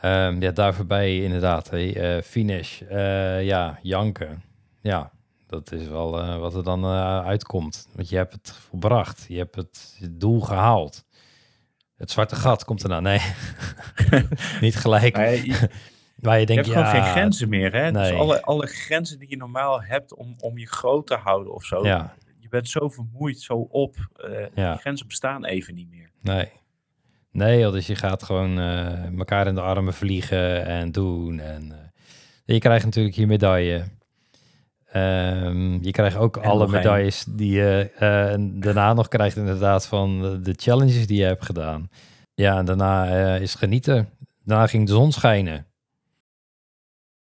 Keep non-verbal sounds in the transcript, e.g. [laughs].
Ehm, ja, daar voorbij inderdaad. Hey, eh, finish. Eh, ja, janken. Ja, dat is wel eh, wat er dan uitkomt. Want je hebt het volbracht. Je hebt het doel gehaald. Het zwarte gat komt erna. Nee, [laughs] niet gelijk. [laughs] Maar je, je Maar je hebt denkt, gewoon ja, geen grenzen meer, hè? Dus alle, alle grenzen die je normaal hebt om, om je groot te houden of zo. Ja, Je bent zo vermoeid, zo op. Ja. Die grenzen bestaan even niet meer. nee. Nee, joh, dus je gaat gewoon eh, elkaar in de armen vliegen en doen. En eh, je krijgt natuurlijk je medaille. Ehm, je krijgt ook En alle medailles die je eh, en daarna nog krijgt inderdaad van de- challenges die je hebt gedaan. Ja, en daarna is genieten. Daarna ging de zon schijnen.